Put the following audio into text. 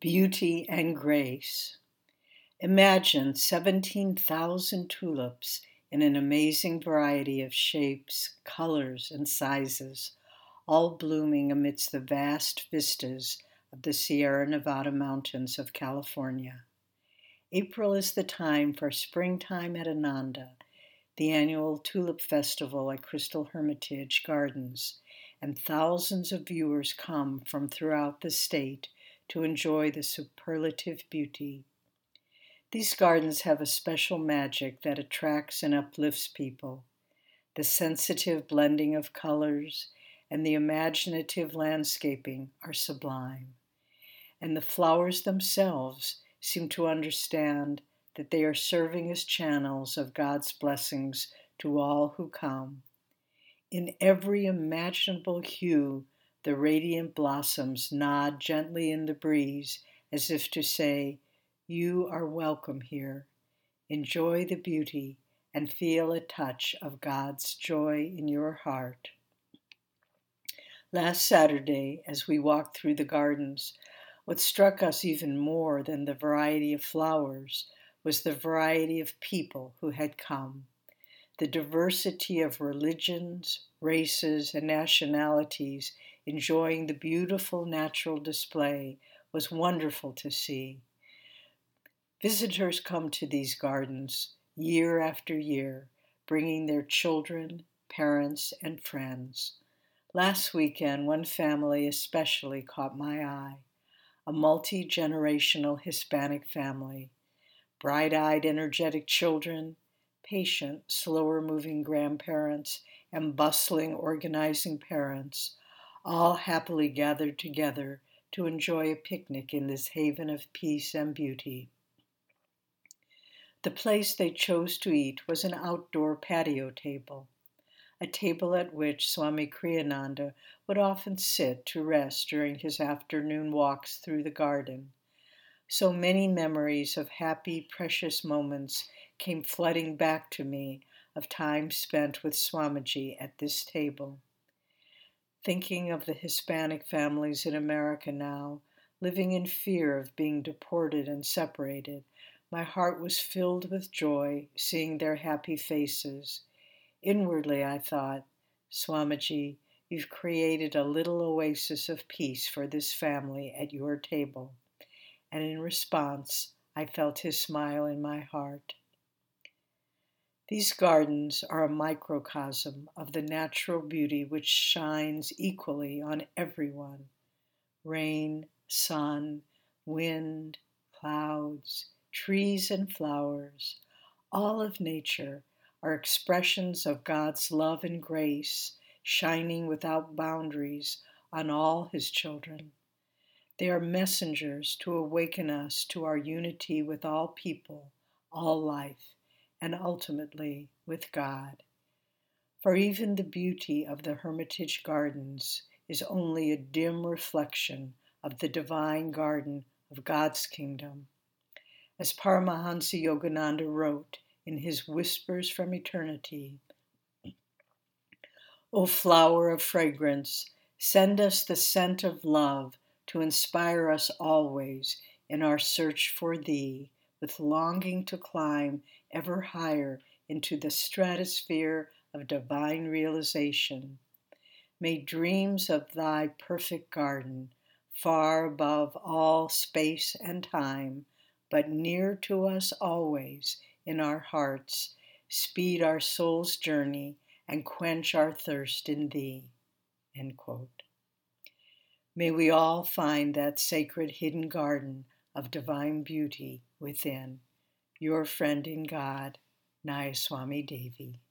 Beauty and Grace. Imagine 17,000 tulips in an amazing variety of shapes, colors, and sizes, all blooming amidst the vast vistas of the Sierra Nevada mountains of California. April is the time for Springtime at Ananda, the annual tulip festival at Crystal Hermitage Gardens, and thousands of viewers come from throughout the state to enjoy the superlative beauty. These gardens have a special magic that attracts and uplifts people. The sensitive blending of colors and the imaginative landscaping are sublime. And the flowers themselves seem to understand that they are serving as channels of God's blessings to all who come. In every imaginable hue, the radiant blossoms nod gently in the breeze as if to say, You are welcome here. Enjoy the beauty and feel a touch of God's joy in your heart. Last Saturday, as we walked through the gardens, what struck us even more than the variety of flowers was the variety of people who had come. The diversity of religions, races, and nationalities enjoying the beautiful natural display was wonderful to see. Visitors come to these gardens year after year, bringing their children, parents, and friends. Last weekend, one family especially caught my eye a multi generational Hispanic family. Bright eyed, energetic children, patient, slower moving grandparents, and bustling, organizing parents all happily gathered together to enjoy a picnic in this haven of peace and beauty. The place they chose to eat was an outdoor patio table, a table at which Swami Kriyananda would often sit to rest during his afternoon walks through the garden. So many memories of happy, precious moments came flooding back to me of time spent with Swamiji at this table thinking of the Hispanic families in America now, living in fear of being deported and separated, my heart was filled with joy seeing their happy faces. Inwardly, I thought, Swamiji, you've created a little oasis of peace for this family at your table. And in response, I felt his smile in my heart. These gardens are a microcosm of the natural beauty which shines equally on everyone rain, sun, wind, clouds, trees, and flowers. All of nature are expressions of God's love and grace, shining without boundaries on all His children. They are messengers to awaken us to our unity with all people, all life and ultimately with God. For even the beauty of the Hermitage Gardens is only a dim reflection of the divine garden of God's kingdom. As Paramahansa Yogananda wrote in his Whispers from Eternity, O flower of fragrance, send us the scent of love to inspire us always in our search for Thee, with longing to climb ever higher into the stratosphere of divine realization. May dreams of thy perfect garden, far above all space and time, but near to us always in our hearts, speed our soul's journey and quench our thirst in thee. May we all find that sacred hidden garden of divine beauty within. Your friend in God, Nayaswami Devi.